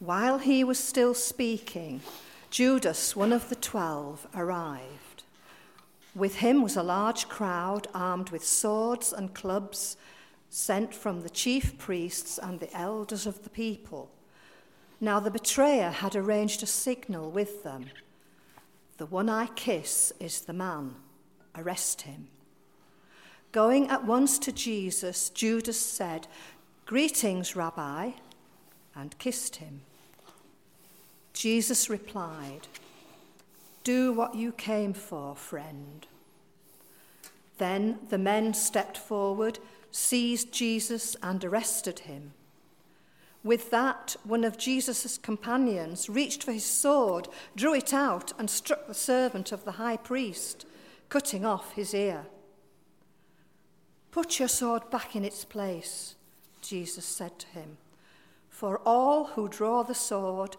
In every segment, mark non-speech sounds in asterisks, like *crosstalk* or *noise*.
While he was still speaking, Judas, one of the twelve, arrived. With him was a large crowd armed with swords and clubs, sent from the chief priests and the elders of the people. Now the betrayer had arranged a signal with them The one I kiss is the man, arrest him. Going at once to Jesus, Judas said, Greetings, Rabbi, and kissed him. Jesus replied, Do what you came for, friend. Then the men stepped forward, seized Jesus, and arrested him. With that, one of Jesus' companions reached for his sword, drew it out, and struck the servant of the high priest, cutting off his ear. Put your sword back in its place, Jesus said to him, for all who draw the sword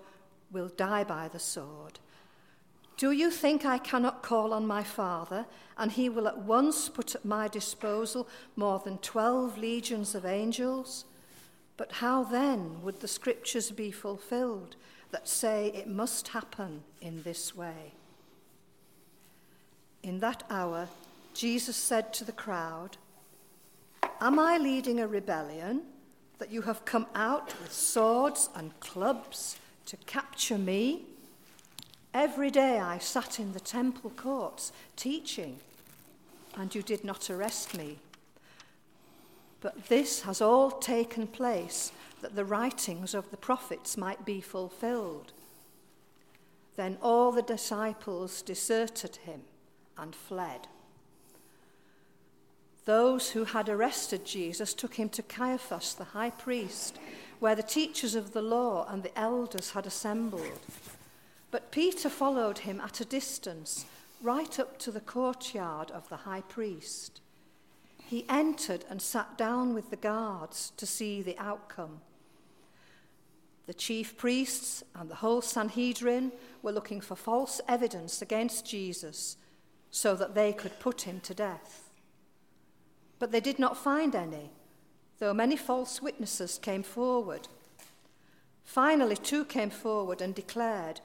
will die by the sword. Do you think I cannot call on my Father, and he will at once put at my disposal more than twelve legions of angels? But how then would the scriptures be fulfilled that say it must happen in this way? In that hour, Jesus said to the crowd, Am I leading a rebellion that you have come out with swords and clubs? To capture me. Every day I sat in the temple courts teaching, and you did not arrest me. But this has all taken place that the writings of the prophets might be fulfilled. Then all the disciples deserted him and fled. Those who had arrested Jesus took him to Caiaphas, the high priest where the teachers of the law and the elders had assembled. But Peter followed him at a distance, right up to the courtyard of the high priest. He entered and sat down with the guards to see the outcome. The chief priests and the whole Sanhedrin were looking for false evidence against Jesus so that they could put him to death. But they did not find any though many false witnesses came forward. Finally, two came forward and declared,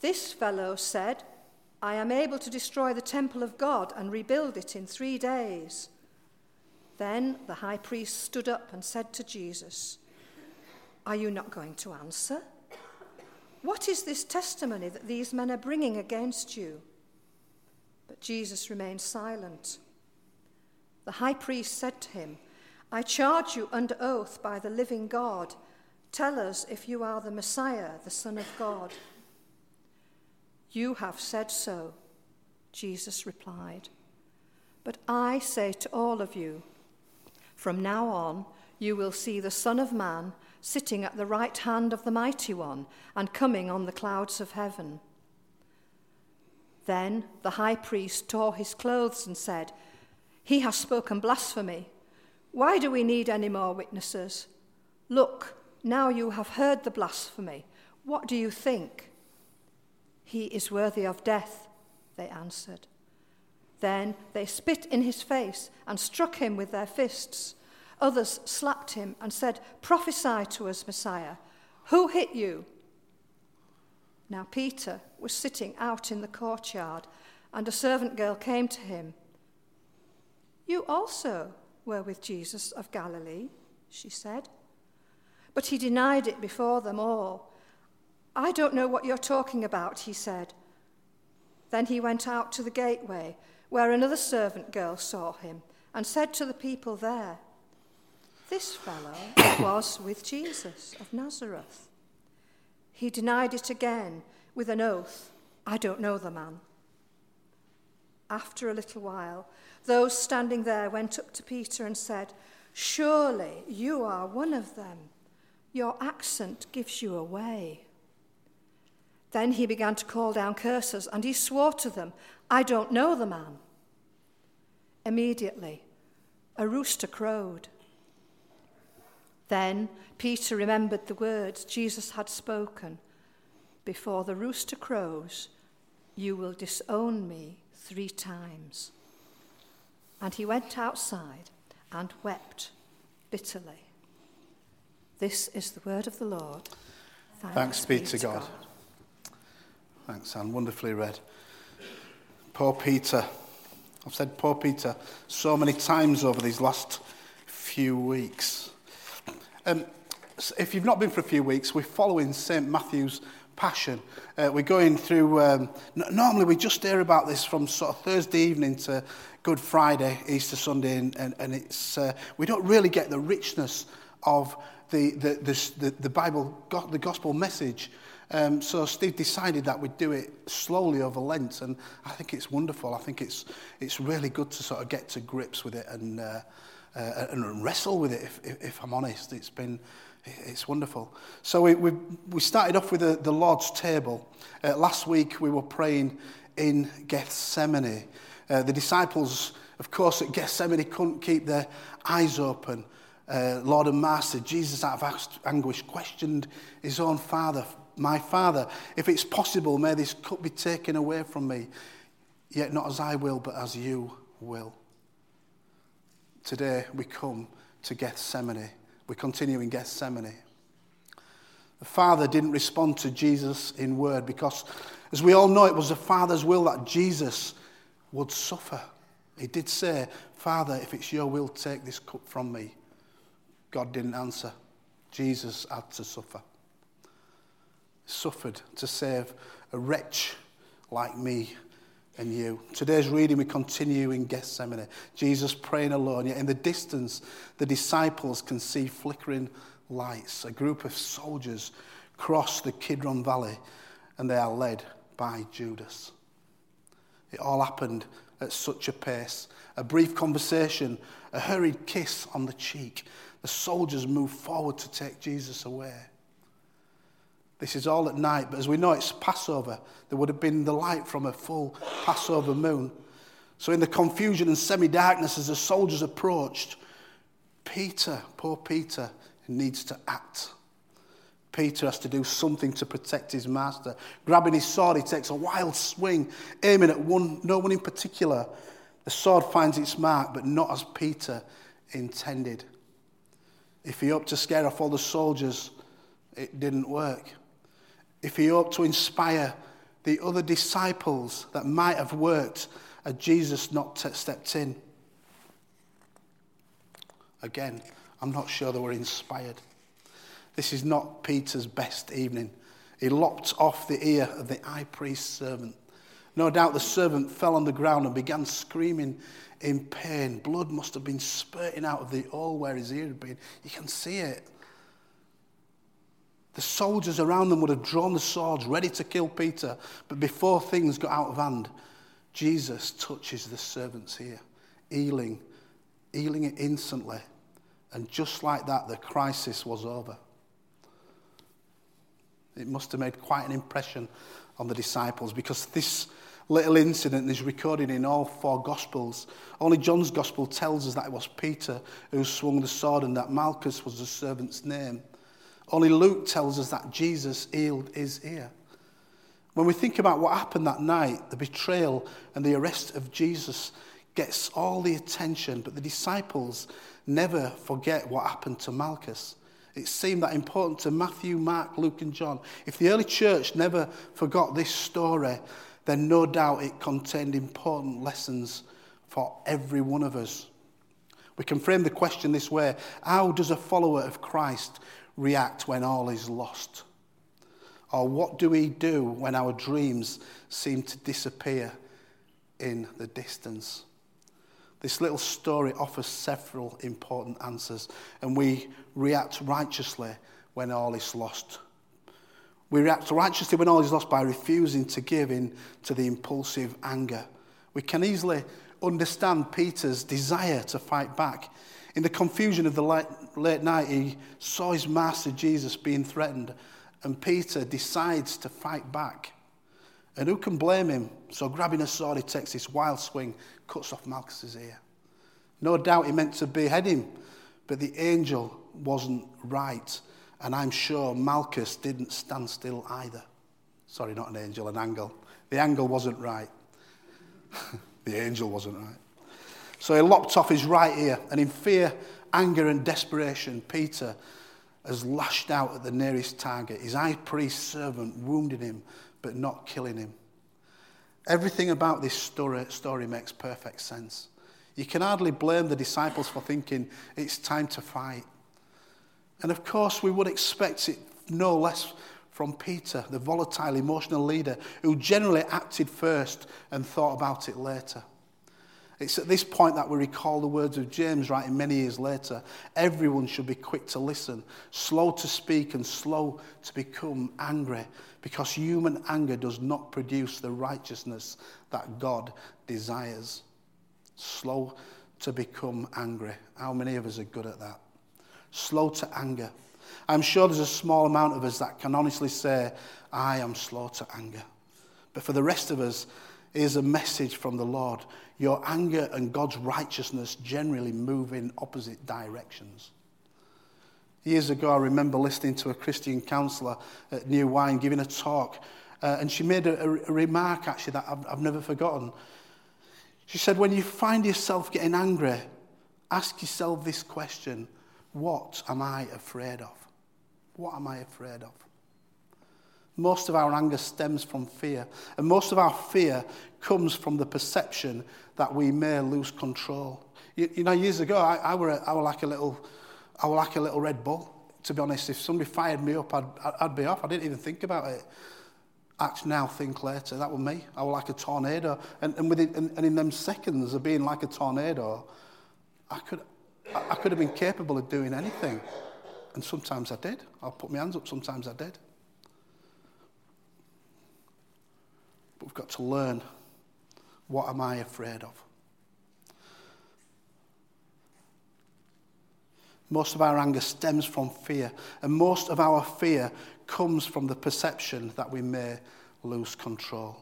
This fellow said, I am able to destroy the temple of God and rebuild it in three days. Then the high priest stood up and said to Jesus, Are you not going to answer? What is this testimony that these men are bringing against you? But Jesus remained silent. The high priest said to him, I charge you under oath by the living God. Tell us if you are the Messiah, the Son of God. You have said so, Jesus replied. But I say to all of you, from now on, you will see the Son of Man sitting at the right hand of the Mighty One and coming on the clouds of heaven. Then the high priest tore his clothes and said, He has spoken blasphemy. Why do we need any more witnesses? Look, now you have heard the blasphemy. What do you think? He is worthy of death, they answered. Then they spit in his face and struck him with their fists. Others slapped him and said, Prophesy to us, Messiah. Who hit you? Now Peter was sitting out in the courtyard, and a servant girl came to him. You also were with Jesus of Galilee, she said. But he denied it before them all. I don't know what you're talking about, he said. Then he went out to the gateway, where another servant girl saw him, and said to the people there, This fellow *coughs* was with Jesus of Nazareth. He denied it again with an oath, I don't know the man. After a little while, those standing there went up to Peter and said, Surely you are one of them. Your accent gives you away. Then he began to call down curses, and he swore to them, I don't know the man. Immediately, a rooster crowed. Then Peter remembered the words Jesus had spoken Before the rooster crows, you will disown me three times. And he went outside and wept bitterly. This is the word of the Lord. Thanks be to God. Thanks, Anne. Wonderfully read. Poor Peter. I've said poor Peter so many times over these last few weeks. Um, if you've not been for a few weeks, we're following St. Matthew's Passion. Uh, we're going through, um, normally we just hear about this from sort of Thursday evening to Good Friday, Easter Sunday, and, and, and it's, uh, we don't really get the richness of the, the, the, the Bible, the gospel message. Um, so Steve decided that we'd do it slowly over Lent, and I think it's wonderful. I think it's, it's really good to sort of get to grips with it and, uh, uh, and wrestle with it, if, if, if I'm honest. It's been, it's wonderful. So we, we, we started off with the, the Lord's table. Uh, last week we were praying in Gethsemane. Uh, the disciples, of course, at Gethsemane couldn't keep their eyes open. Uh, Lord and Master, Jesus, out of anguish, questioned his own Father. My Father, if it's possible, may this cup be taken away from me. Yet not as I will, but as you will. Today we come to Gethsemane we continue in Gethsemane. The Father didn't respond to Jesus in word because, as we all know, it was the Father's will that Jesus would suffer. He did say, Father, if it's your will, take this cup from me. God didn't answer. Jesus had to suffer. He suffered to save a wretch like me and you. Today's reading, we continue in Gethsemane. Jesus praying alone, yet in the distance, the disciples can see flickering lights. A group of soldiers cross the Kidron Valley, and they are led by Judas. It all happened at such a pace. A brief conversation, a hurried kiss on the cheek. The soldiers move forward to take Jesus away. This is all at night, but as we know it's Passover, there would have been the light from a full Passover moon. So, in the confusion and semi darkness, as the soldiers approached, Peter, poor Peter, needs to act. Peter has to do something to protect his master. Grabbing his sword, he takes a wild swing, aiming at one, no one in particular. The sword finds its mark, but not as Peter intended. If he hoped to scare off all the soldiers, it didn't work if he hoped to inspire the other disciples that might have worked had Jesus not stepped in. Again, I'm not sure they were inspired. This is not Peter's best evening. He lopped off the ear of the high priest's servant. No doubt the servant fell on the ground and began screaming in pain. Blood must have been spurting out of the hole where his ear had been. You can see it. The soldiers around them would have drawn the swords ready to kill Peter, but before things got out of hand, Jesus touches the servant's ear, healing, healing it instantly. And just like that, the crisis was over. It must have made quite an impression on the disciples because this little incident is recorded in all four Gospels. Only John's Gospel tells us that it was Peter who swung the sword and that Malchus was the servant's name. Only Luke tells us that Jesus healed his ear. When we think about what happened that night, the betrayal and the arrest of Jesus gets all the attention, but the disciples never forget what happened to Malchus. It seemed that important to Matthew, Mark, Luke, and John. If the early church never forgot this story, then no doubt it contained important lessons for every one of us. We can frame the question this way How does a follower of Christ react when all is lost? Or what do we do when our dreams seem to disappear in the distance? This little story offers several important answers, and we react righteously when all is lost. We react righteously when all is lost by refusing to give in to the impulsive anger. We can easily understand Peter's desire to fight back. In the confusion of the late, late night, he saw his master Jesus being threatened, and Peter decides to fight back. And who can blame him? So, grabbing a sword, he takes this wild swing, cuts off Malchus's ear. No doubt he meant to behead him, but the angel wasn't right. And I'm sure Malchus didn't stand still either. Sorry, not an angel, an angle. The angle wasn't right. *laughs* the angel wasn't right. So he lopped off his right ear, and in fear, anger, and desperation, Peter has lashed out at the nearest target. His high priest servant wounded him, but not killing him. Everything about this story, story makes perfect sense. You can hardly blame the disciples for thinking it's time to fight. And of course, we would expect it no less from Peter, the volatile, emotional leader who generally acted first and thought about it later. It's at this point that we recall the words of James writing many years later everyone should be quick to listen, slow to speak, and slow to become angry, because human anger does not produce the righteousness that God desires. Slow to become angry. How many of us are good at that? Slow to anger. I'm sure there's a small amount of us that can honestly say, I am slow to anger. But for the rest of us, here's a message from the Lord. Your anger and God's righteousness generally move in opposite directions. Years ago, I remember listening to a Christian counselor at New Wine giving a talk, uh, and she made a, a, remark actually that I've, I've never forgotten. She said, When you find yourself getting angry, ask yourself this question What am I afraid of? What am I afraid of? Most of our anger stems from fear, and most of our fear comes from the perception that we may lose control. You, you know, years ago, I, I, were, I were like a little, I were like a little Red Bull. To be honest, if somebody fired me up, I'd, I'd be off. I didn't even think about it. Act now, think later. That was me. I was like a tornado, and, and, within, and, and in them seconds of being like a tornado, I could, I could have been capable of doing anything. And sometimes I did. I'll put my hands up, sometimes I did. But we've got to learn what am I afraid of? Most of our anger stems from fear, and most of our fear comes from the perception that we may lose control.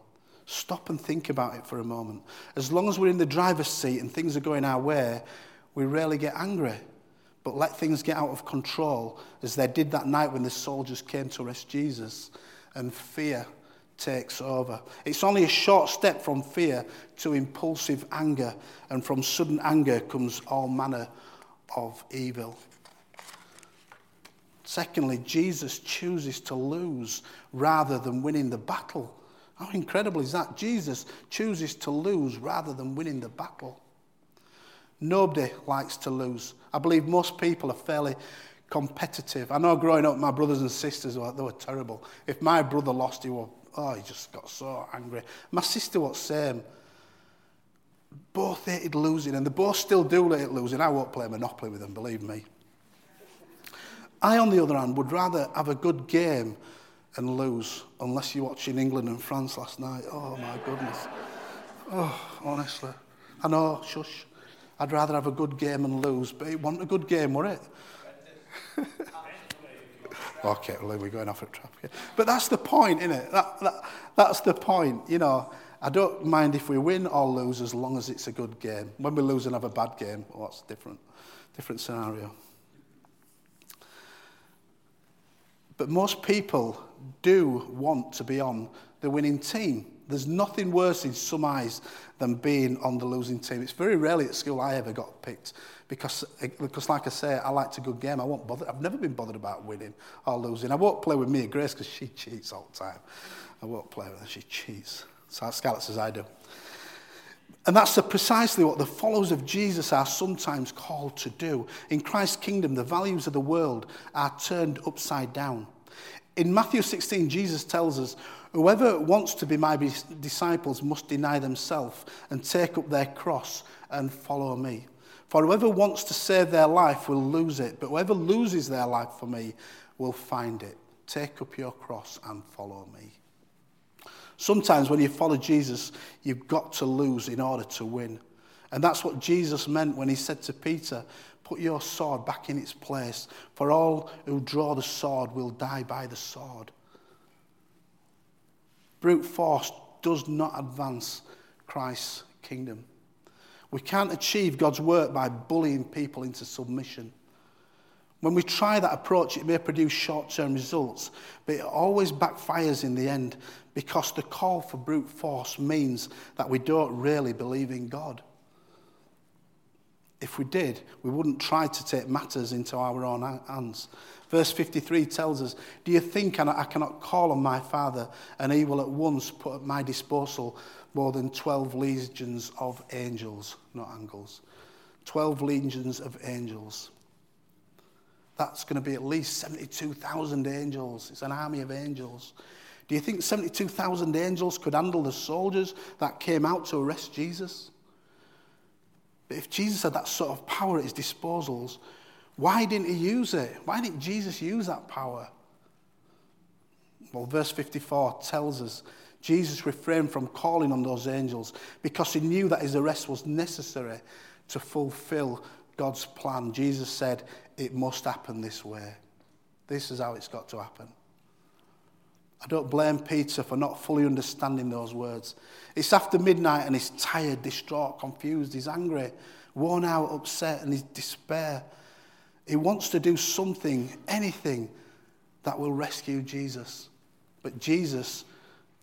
Stop and think about it for a moment. As long as we're in the driver's seat and things are going our way, we rarely get angry but let things get out of control, as they did that night when the soldiers came to arrest Jesus, and fear takes over. It's only a short step from fear to impulsive anger, and from sudden anger comes all manner of evil. Secondly, Jesus chooses to lose rather than winning the battle. How incredible is that? Jesus chooses to lose rather than winning the battle. Nobody likes to lose. I believe most people are fairly competitive. I know growing up, my brothers and sisters, were, they were terrible. If my brother lost, he was, oh, he just got so angry. My sister was same. Both hated losing, and they both still do hate losing. I won't play Monopoly with them, believe me. I, on the other hand, would rather have a good game and lose, unless you're watching England and France last night. Oh, my goodness. Oh, honestly. I know, shush. I'd rather have a good game and lose, but it wasn't a good game, were it? *laughs* okay, well, we're going off a trap here. But that's the point, isn't it? That, that, that's the point. You know, I don't mind if we win or lose as long as it's a good game. When we lose and have a bad game, well, that's different, different scenario. But most people do want to be on the winning team. There's nothing worse in some eyes than being on the losing team. It's very rarely at school I ever got picked because, because like I say, I liked a good game. I won't bother. I've never been bothered about winning or losing. I won't play with Mia Grace because she cheats all the time. I won't play with her. She cheats. So Scarlett says I do. And that's precisely what the followers of Jesus are sometimes called to do. In Christ's kingdom, the values of the world are turned upside down. In Matthew 16, Jesus tells us, Whoever wants to be my disciples must deny themselves and take up their cross and follow me. For whoever wants to save their life will lose it, but whoever loses their life for me will find it. Take up your cross and follow me. Sometimes when you follow Jesus, you've got to lose in order to win. And that's what Jesus meant when he said to Peter, Put your sword back in its place, for all who draw the sword will die by the sword. Brute force does not advance Christ's kingdom. We can't achieve God's work by bullying people into submission. When we try that approach, it may produce short term results, but it always backfires in the end because the call for brute force means that we don't really believe in God. If we did, we wouldn't try to take matters into our own hands. Verse 53 tells us, Do you think I cannot call on my Father, and he will at once put at my disposal more than 12 legions of angels, not angels? 12 legions of angels. That's going to be at least 72,000 angels. It's an army of angels. Do you think 72,000 angels could handle the soldiers that came out to arrest Jesus? But if Jesus had that sort of power at his disposals, why didn't he use it? Why didn't Jesus use that power? Well, verse 54 tells us Jesus refrained from calling on those angels because he knew that his arrest was necessary to fulfill God's plan. Jesus said, It must happen this way. This is how it's got to happen. I don't blame Peter for not fully understanding those words. It's after midnight and he's tired, distraught, confused, he's angry, worn out, upset, and he's despair. He wants to do something, anything that will rescue Jesus. But Jesus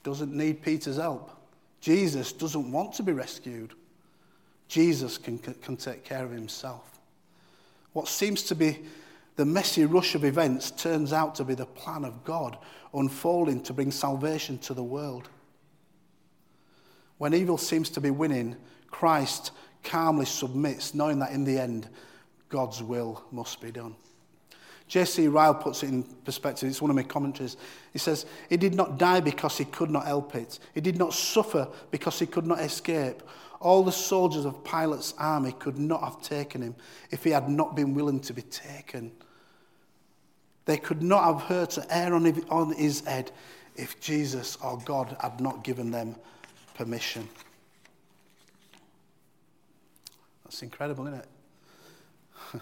doesn't need Peter's help. Jesus doesn't want to be rescued. Jesus can, can take care of himself. What seems to be the messy rush of events turns out to be the plan of God unfolding to bring salvation to the world. When evil seems to be winning, Christ calmly submits, knowing that in the end, God's will must be done. J.C. Ryle puts it in perspective. It's one of my commentaries. He says, He did not die because he could not help it. He did not suffer because he could not escape. All the soldiers of Pilate's army could not have taken him if he had not been willing to be taken. They could not have hurt to err on his head if Jesus or God had not given them permission. That's incredible, isn't it? *laughs*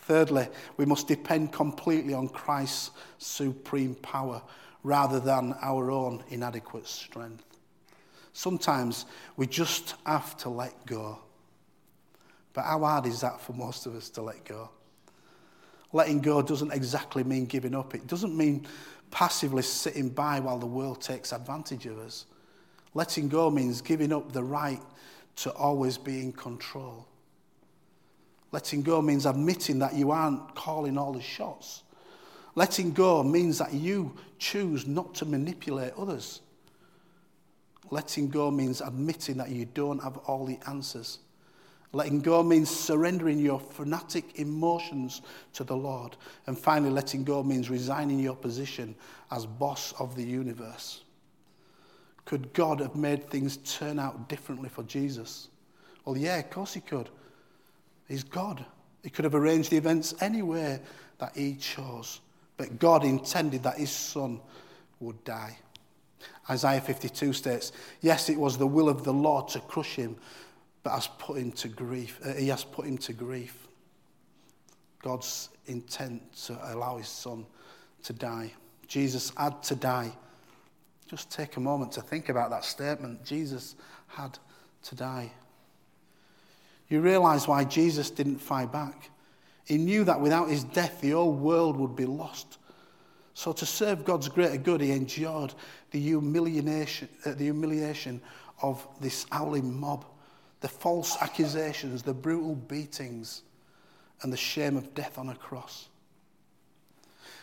Thirdly, we must depend completely on Christ's supreme power rather than our own inadequate strength. Sometimes we just have to let go. But how hard is that for most of us to let go? Letting go doesn't exactly mean giving up. It doesn't mean passively sitting by while the world takes advantage of us. Letting go means giving up the right to always be in control. Letting go means admitting that you aren't calling all the shots. Letting go means that you choose not to manipulate others. Letting go means admitting that you don't have all the answers. Letting go means surrendering your fanatic emotions to the Lord. And finally, letting go means resigning your position as boss of the universe. Could God have made things turn out differently for Jesus? Well, yeah, of course He could. He's God. He could have arranged the events any way that He chose. But God intended that His Son would die. Isaiah 52 states, Yes, it was the will of the Lord to crush him, but has put him to grief. Uh, he has put him to grief. God's intent to allow his son to die. Jesus had to die. Just take a moment to think about that statement. Jesus had to die. You realize why Jesus didn't fight back. He knew that without his death, the whole world would be lost. So, to serve God's greater good, he endured the humiliation, uh, the humiliation of this howling mob the false accusations, the brutal beatings, and the shame of death on a cross.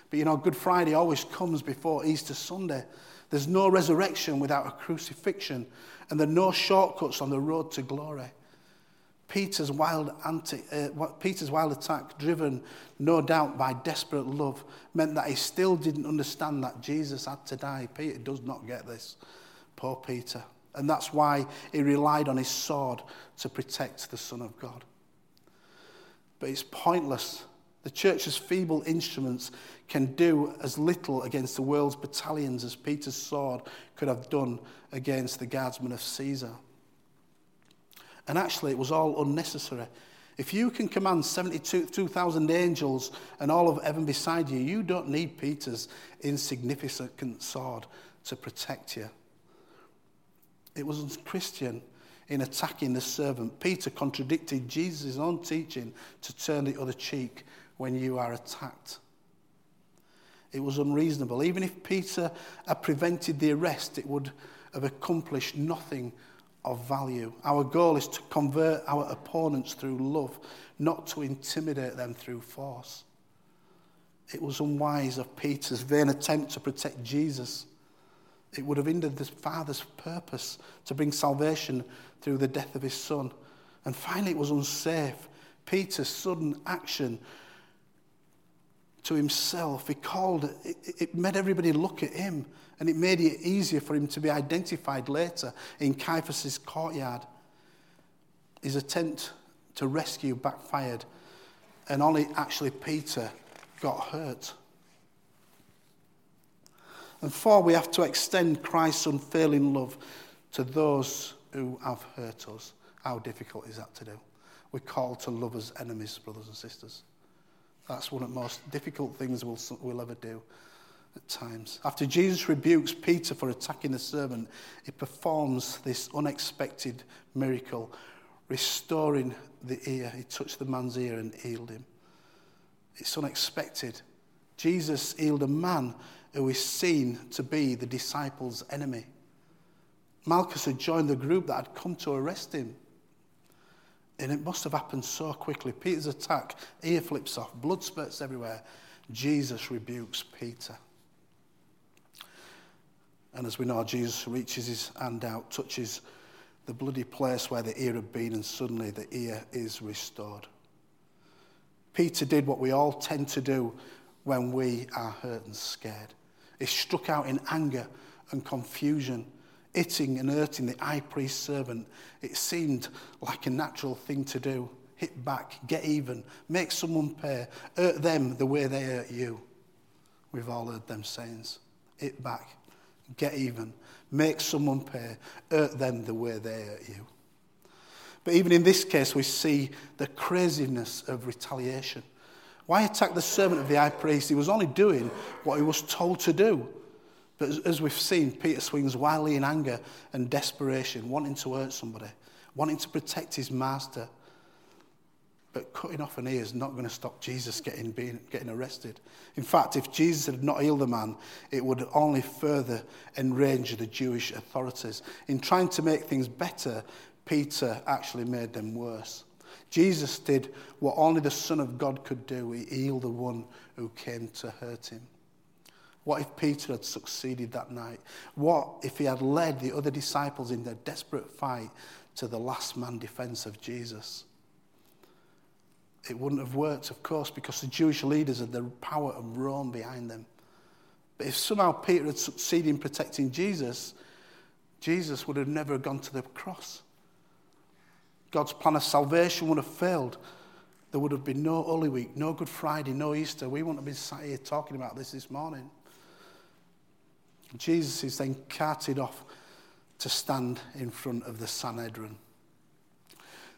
But you know, Good Friday always comes before Easter Sunday. There's no resurrection without a crucifixion, and there are no shortcuts on the road to glory. Peter's wild, anti, uh, Peter's wild attack, driven no doubt by desperate love, meant that he still didn't understand that Jesus had to die. Peter does not get this. Poor Peter. And that's why he relied on his sword to protect the Son of God. But it's pointless. The church's feeble instruments can do as little against the world's battalions as Peter's sword could have done against the guardsmen of Caesar. And actually, it was all unnecessary. If you can command 72,000 angels and all of heaven beside you, you don't need Peter's insignificant sword to protect you. It was unchristian in attacking the servant. Peter contradicted Jesus' own teaching to turn the other cheek when you are attacked. It was unreasonable. Even if Peter had prevented the arrest, it would have accomplished nothing of value. Our goal is to convert our opponents through love, not to intimidate them through force. It was unwise of Peter's vain attempt to protect Jesus. It would have hindered the Father's purpose to bring salvation through the death of his Son. And finally, it was unsafe. Peter's sudden action to himself, he called it, it made everybody look at him, and it made it easier for him to be identified later in Caiaphas's courtyard. His attempt to rescue backfired, and only actually Peter got hurt. And four, we have to extend Christ's unfailing love to those who have hurt us. How difficult is that to do? We're called to love as enemies, brothers and sisters. That's one of the most difficult things we'll, we'll ever do at times. After Jesus rebukes Peter for attacking the servant, he performs this unexpected miracle, restoring the ear. He touched the man's ear and healed him. It's unexpected. Jesus healed a man who is seen to be the disciples' enemy. Malchus had joined the group that had come to arrest him. And it must have happened so quickly. Peter's attack, ear flips off, blood spurts everywhere. Jesus rebukes Peter. And as we know, Jesus reaches his hand out, touches the bloody place where the ear had been, and suddenly the ear is restored. Peter did what we all tend to do when we are hurt and scared. He struck out in anger and confusion, hitting and hurting the high priest's servant. It seemed like a natural thing to do. Hit back, get even, make someone pay, hurt them the way they hurt you. We've all heard them sayings. Hit back, get even, make someone pay, hurt them the way they hurt you. But even in this case, we see the craziness of retaliation. Why attack the servant of the high priest? He was only doing what he was told to do. But as we've seen, Peter swings wildly in anger and desperation, wanting to hurt somebody, wanting to protect his master. But cutting off an ear is not going to stop Jesus getting, being, getting arrested. In fact, if Jesus had not healed the man, it would only further enrage the Jewish authorities. In trying to make things better, Peter actually made them worse. Jesus did what only the Son of God could do. He healed the one who came to hurt him. What if Peter had succeeded that night? What if he had led the other disciples in their desperate fight to the last man defense of Jesus? It wouldn't have worked, of course, because the Jewish leaders had the power of Rome behind them. But if somehow Peter had succeeded in protecting Jesus, Jesus would have never gone to the cross. God's plan of salvation would have failed. There would have been no Holy Week, no Good Friday, no Easter. We wouldn't have been sat here talking about this this morning. Jesus is then carted off to stand in front of the Sanhedrin.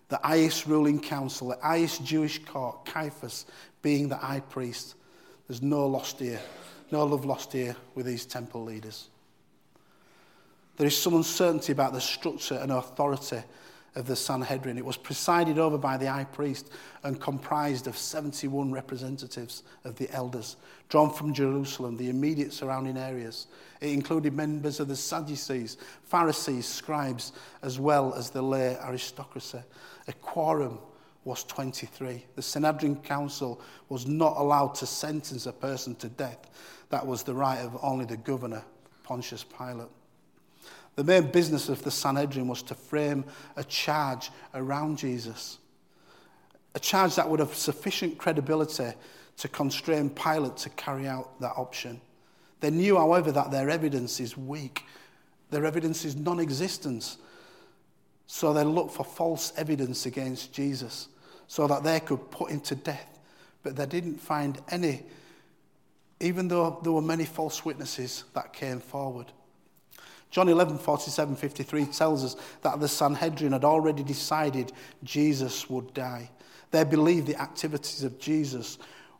The highest ruling council, the highest Jewish court, Caiaphas being the high priest. There's no lost here, no love lost here with these temple leaders. There is some uncertainty about the structure and authority of the Sanhedrin. It was presided over by the high priest and comprised of 71 representatives of the elders, drawn from Jerusalem, the immediate surrounding areas. It included members of the Sadducees, Pharisees, scribes, as well as the lay aristocracy. A quorum was 23. The Sanhedrin Council was not allowed to sentence a person to death. That was the right of only the governor, Pontius Pilate. The main business of the Sanhedrin was to frame a charge around Jesus, a charge that would have sufficient credibility to constrain Pilate to carry out that option. They knew, however, that their evidence is weak, their evidence is non existent. So they looked for false evidence against Jesus so that they could put him to death. But they didn't find any, even though there were many false witnesses that came forward. John 11, 47, 53 tells us that the Sanhedrin had already decided Jesus would die. They believed the activities of Jesus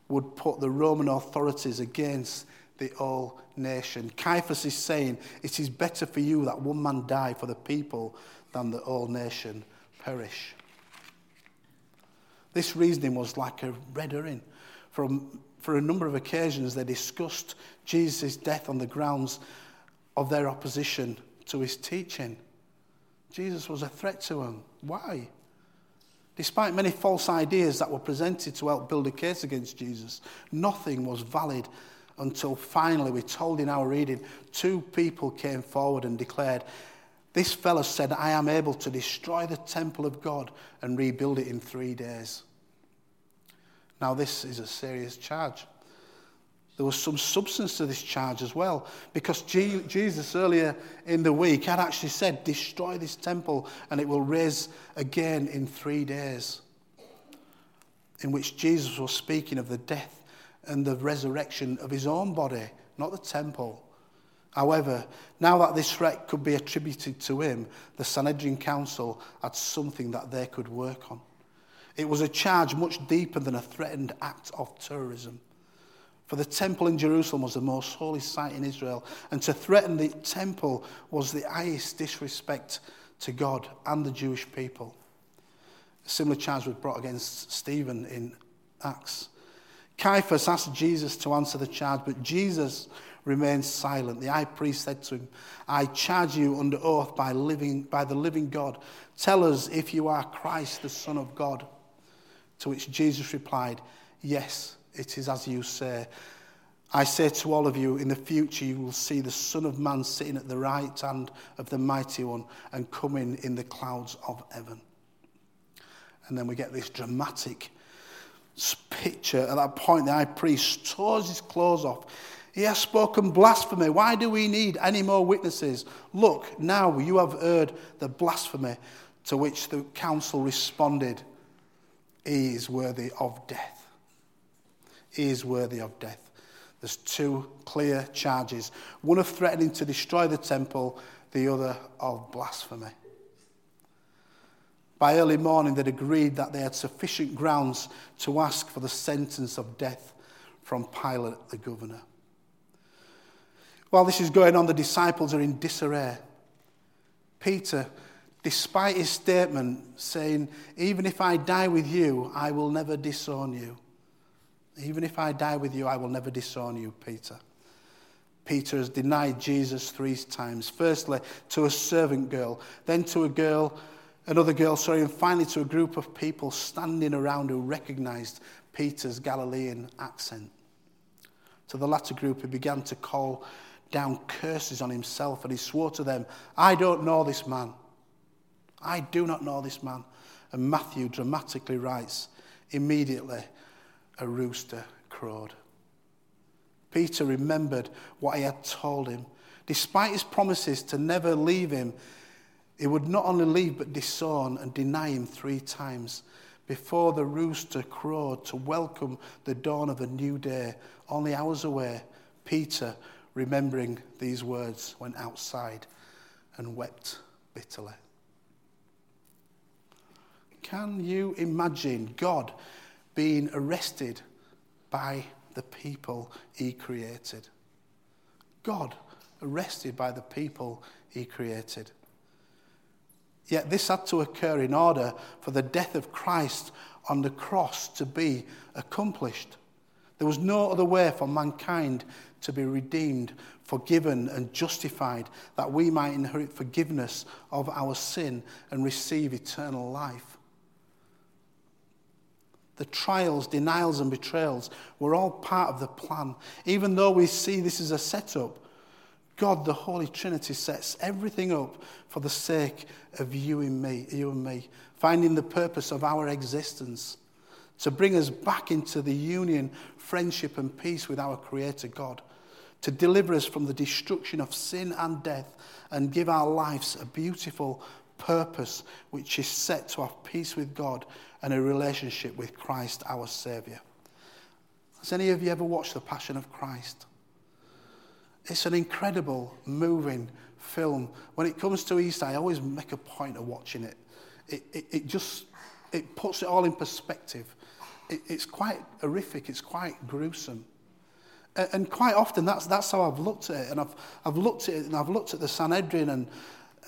would put the Roman authorities against the whole nation. Caiaphas is saying, It is better for you that one man die for the people than the whole nation perish. This reasoning was like a red herring. For a number of occasions, they discussed Jesus' death on the grounds of their opposition to his teaching. Jesus was a threat to them. Why? Despite many false ideas that were presented to help build a case against Jesus, nothing was valid until finally, we're told in our reading, two people came forward and declared, This fellow said, I am able to destroy the temple of God and rebuild it in three days. Now, this is a serious charge. There was some substance to this charge as well, because Jesus earlier in the week had actually said, Destroy this temple and it will raise again in three days. In which Jesus was speaking of the death and the resurrection of his own body, not the temple. However, now that this threat could be attributed to him, the Sanhedrin Council had something that they could work on. It was a charge much deeper than a threatened act of terrorism. For the temple in Jerusalem was the most holy site in Israel, and to threaten the temple was the highest disrespect to God and the Jewish people. A similar charge was brought against Stephen in Acts. Caiaphas asked Jesus to answer the charge, but Jesus remained silent. The high priest said to him, I charge you under oath by, living, by the living God. Tell us if you are Christ, the Son of God. To which Jesus replied, Yes it is as you say. I say to all of you, in the future you will see the Son of Man sitting at the right hand of the Mighty One and coming in the clouds of heaven. And then we get this dramatic picture. At that point, the high priest tore his clothes off. He has spoken blasphemy. Why do we need any more witnesses? Look, now you have heard the blasphemy to which the council responded. He is worthy of death is worthy of death. There's two clear charges one of threatening to destroy the temple, the other of blasphemy. By early morning, they'd agreed that they had sufficient grounds to ask for the sentence of death from Pilate, the governor. While this is going on, the disciples are in disarray. Peter, despite his statement saying, Even if I die with you, I will never disown you. Even if I die with you, I will never disown you, Peter. Peter has denied Jesus three times. Firstly, to a servant girl, then to a girl, another girl, sorry, and finally to a group of people standing around who recognized Peter's Galilean accent. To the latter group, he began to call down curses on himself, and he swore to them, I don't know this man. I do not know this man. And Matthew dramatically writes, immediately a rooster crowed. Peter remembered what he had told him. Despite his promises to never leave him, he would not only leave but disown and deny him three times. Before the rooster crowed to welcome the dawn of a new day, only hours away, Peter, remembering these words, went outside and wept bitterly. Can you imagine God being arrested by the people he created. God arrested by the people he created. Yet this had to occur in order for the death of Christ on the cross to be accomplished. There was no other way for mankind to be redeemed, forgiven, and justified that we might inherit forgiveness of our sin and receive eternal life the trials, denials, and betrayals were all part of the plan. Even though we see this as a setup, God, the Holy Trinity, sets everything up for the sake of you and me, you and me, finding the purpose of our existence to bring us back into the union, friendship, and peace with our Creator God, to deliver us from the destruction of sin and death, and give our lives a beautiful purpose which is set to have peace with God and a relationship with Christ, our Saviour. Has any of you ever watched The Passion of Christ? It's an incredible, moving film. When it comes to Easter, I always make a point of watching it. It, it, it just it puts it all in perspective. It, it's quite horrific. It's quite gruesome. And quite often, that's, that's how I've looked at it. And I've, I've looked at it, and I've looked at the Sanhedrin and,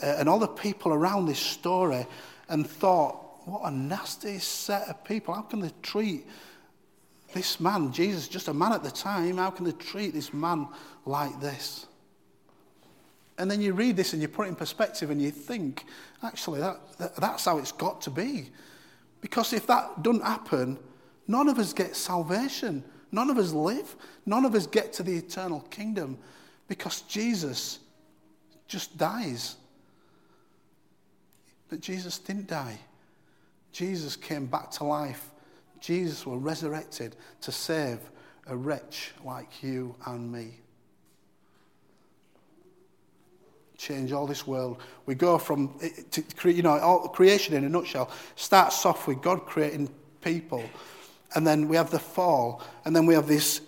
uh, and all the people around this story and thought, what a nasty set of people. How can they treat this man, Jesus, just a man at the time, how can they treat this man like this? And then you read this and you put it in perspective and you think, actually, that, that, that's how it's got to be. Because if that doesn't happen, none of us get salvation. None of us live. None of us get to the eternal kingdom because Jesus just dies. But Jesus didn't die. Jesus came back to life. Jesus was resurrected to save a wretch like you and me. Change all this world. We go from, to, you know, all, creation in a nutshell starts off with God creating people, and then we have the fall, and then we have this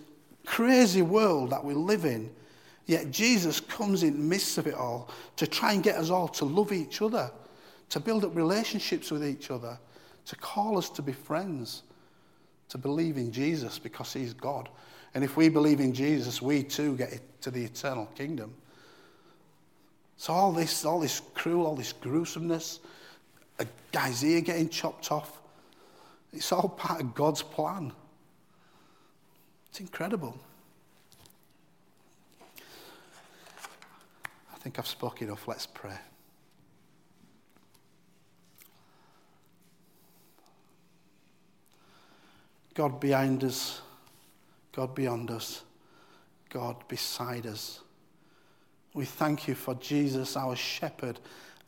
crazy world that we live in. Yet Jesus comes in the midst of it all to try and get us all to love each other, to build up relationships with each other, to call us to be friends, to believe in Jesus because he's God. And if we believe in Jesus, we too get to the eternal kingdom. So all this, all this cruel, all this gruesomeness, a guy's ear getting chopped off, it's all part of God's plan. It's incredible. I think I've spoken enough. Let's pray. God behind us, God beyond us, God beside us. We thank you for Jesus, our shepherd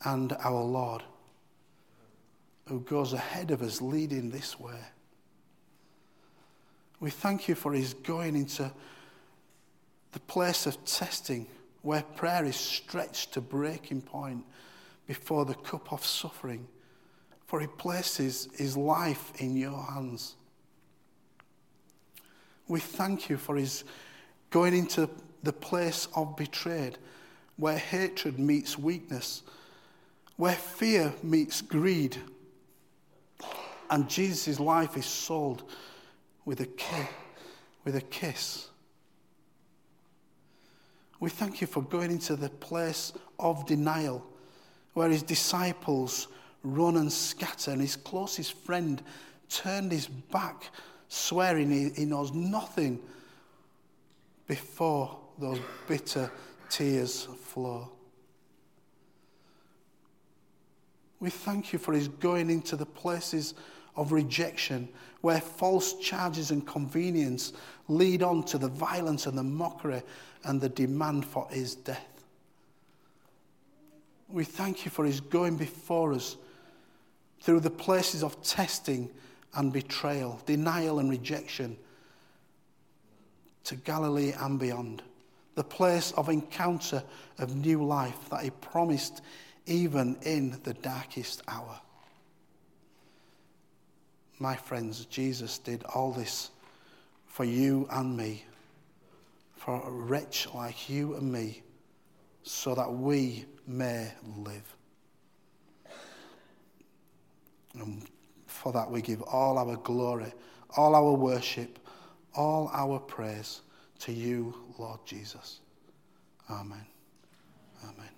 and our Lord, who goes ahead of us, leading this way. We thank you for his going into the place of testing where prayer is stretched to breaking point before the cup of suffering, for he places his life in your hands. We thank you for his going into the place of betrayed, where hatred meets weakness, where fear meets greed, and Jesus' life is sold with a. With a kiss. We thank you for going into the place of denial, where his disciples run and scatter, and his closest friend turned his back swearing he, he knows nothing before those bitter tears flow. We thank you for his going into the places of rejection where false charges and convenience lead on to the violence and the mockery and the demand for his death. We thank you for his going before us through the places of testing and betrayal, denial and rejection to Galilee and beyond, the place of encounter of new life that He promised even in the darkest hour. My friends, Jesus did all this for you and me, for a wretch like you and me, so that we may live. And for that, we give all our glory, all our worship, all our praise to you, Lord Jesus. Amen. Amen.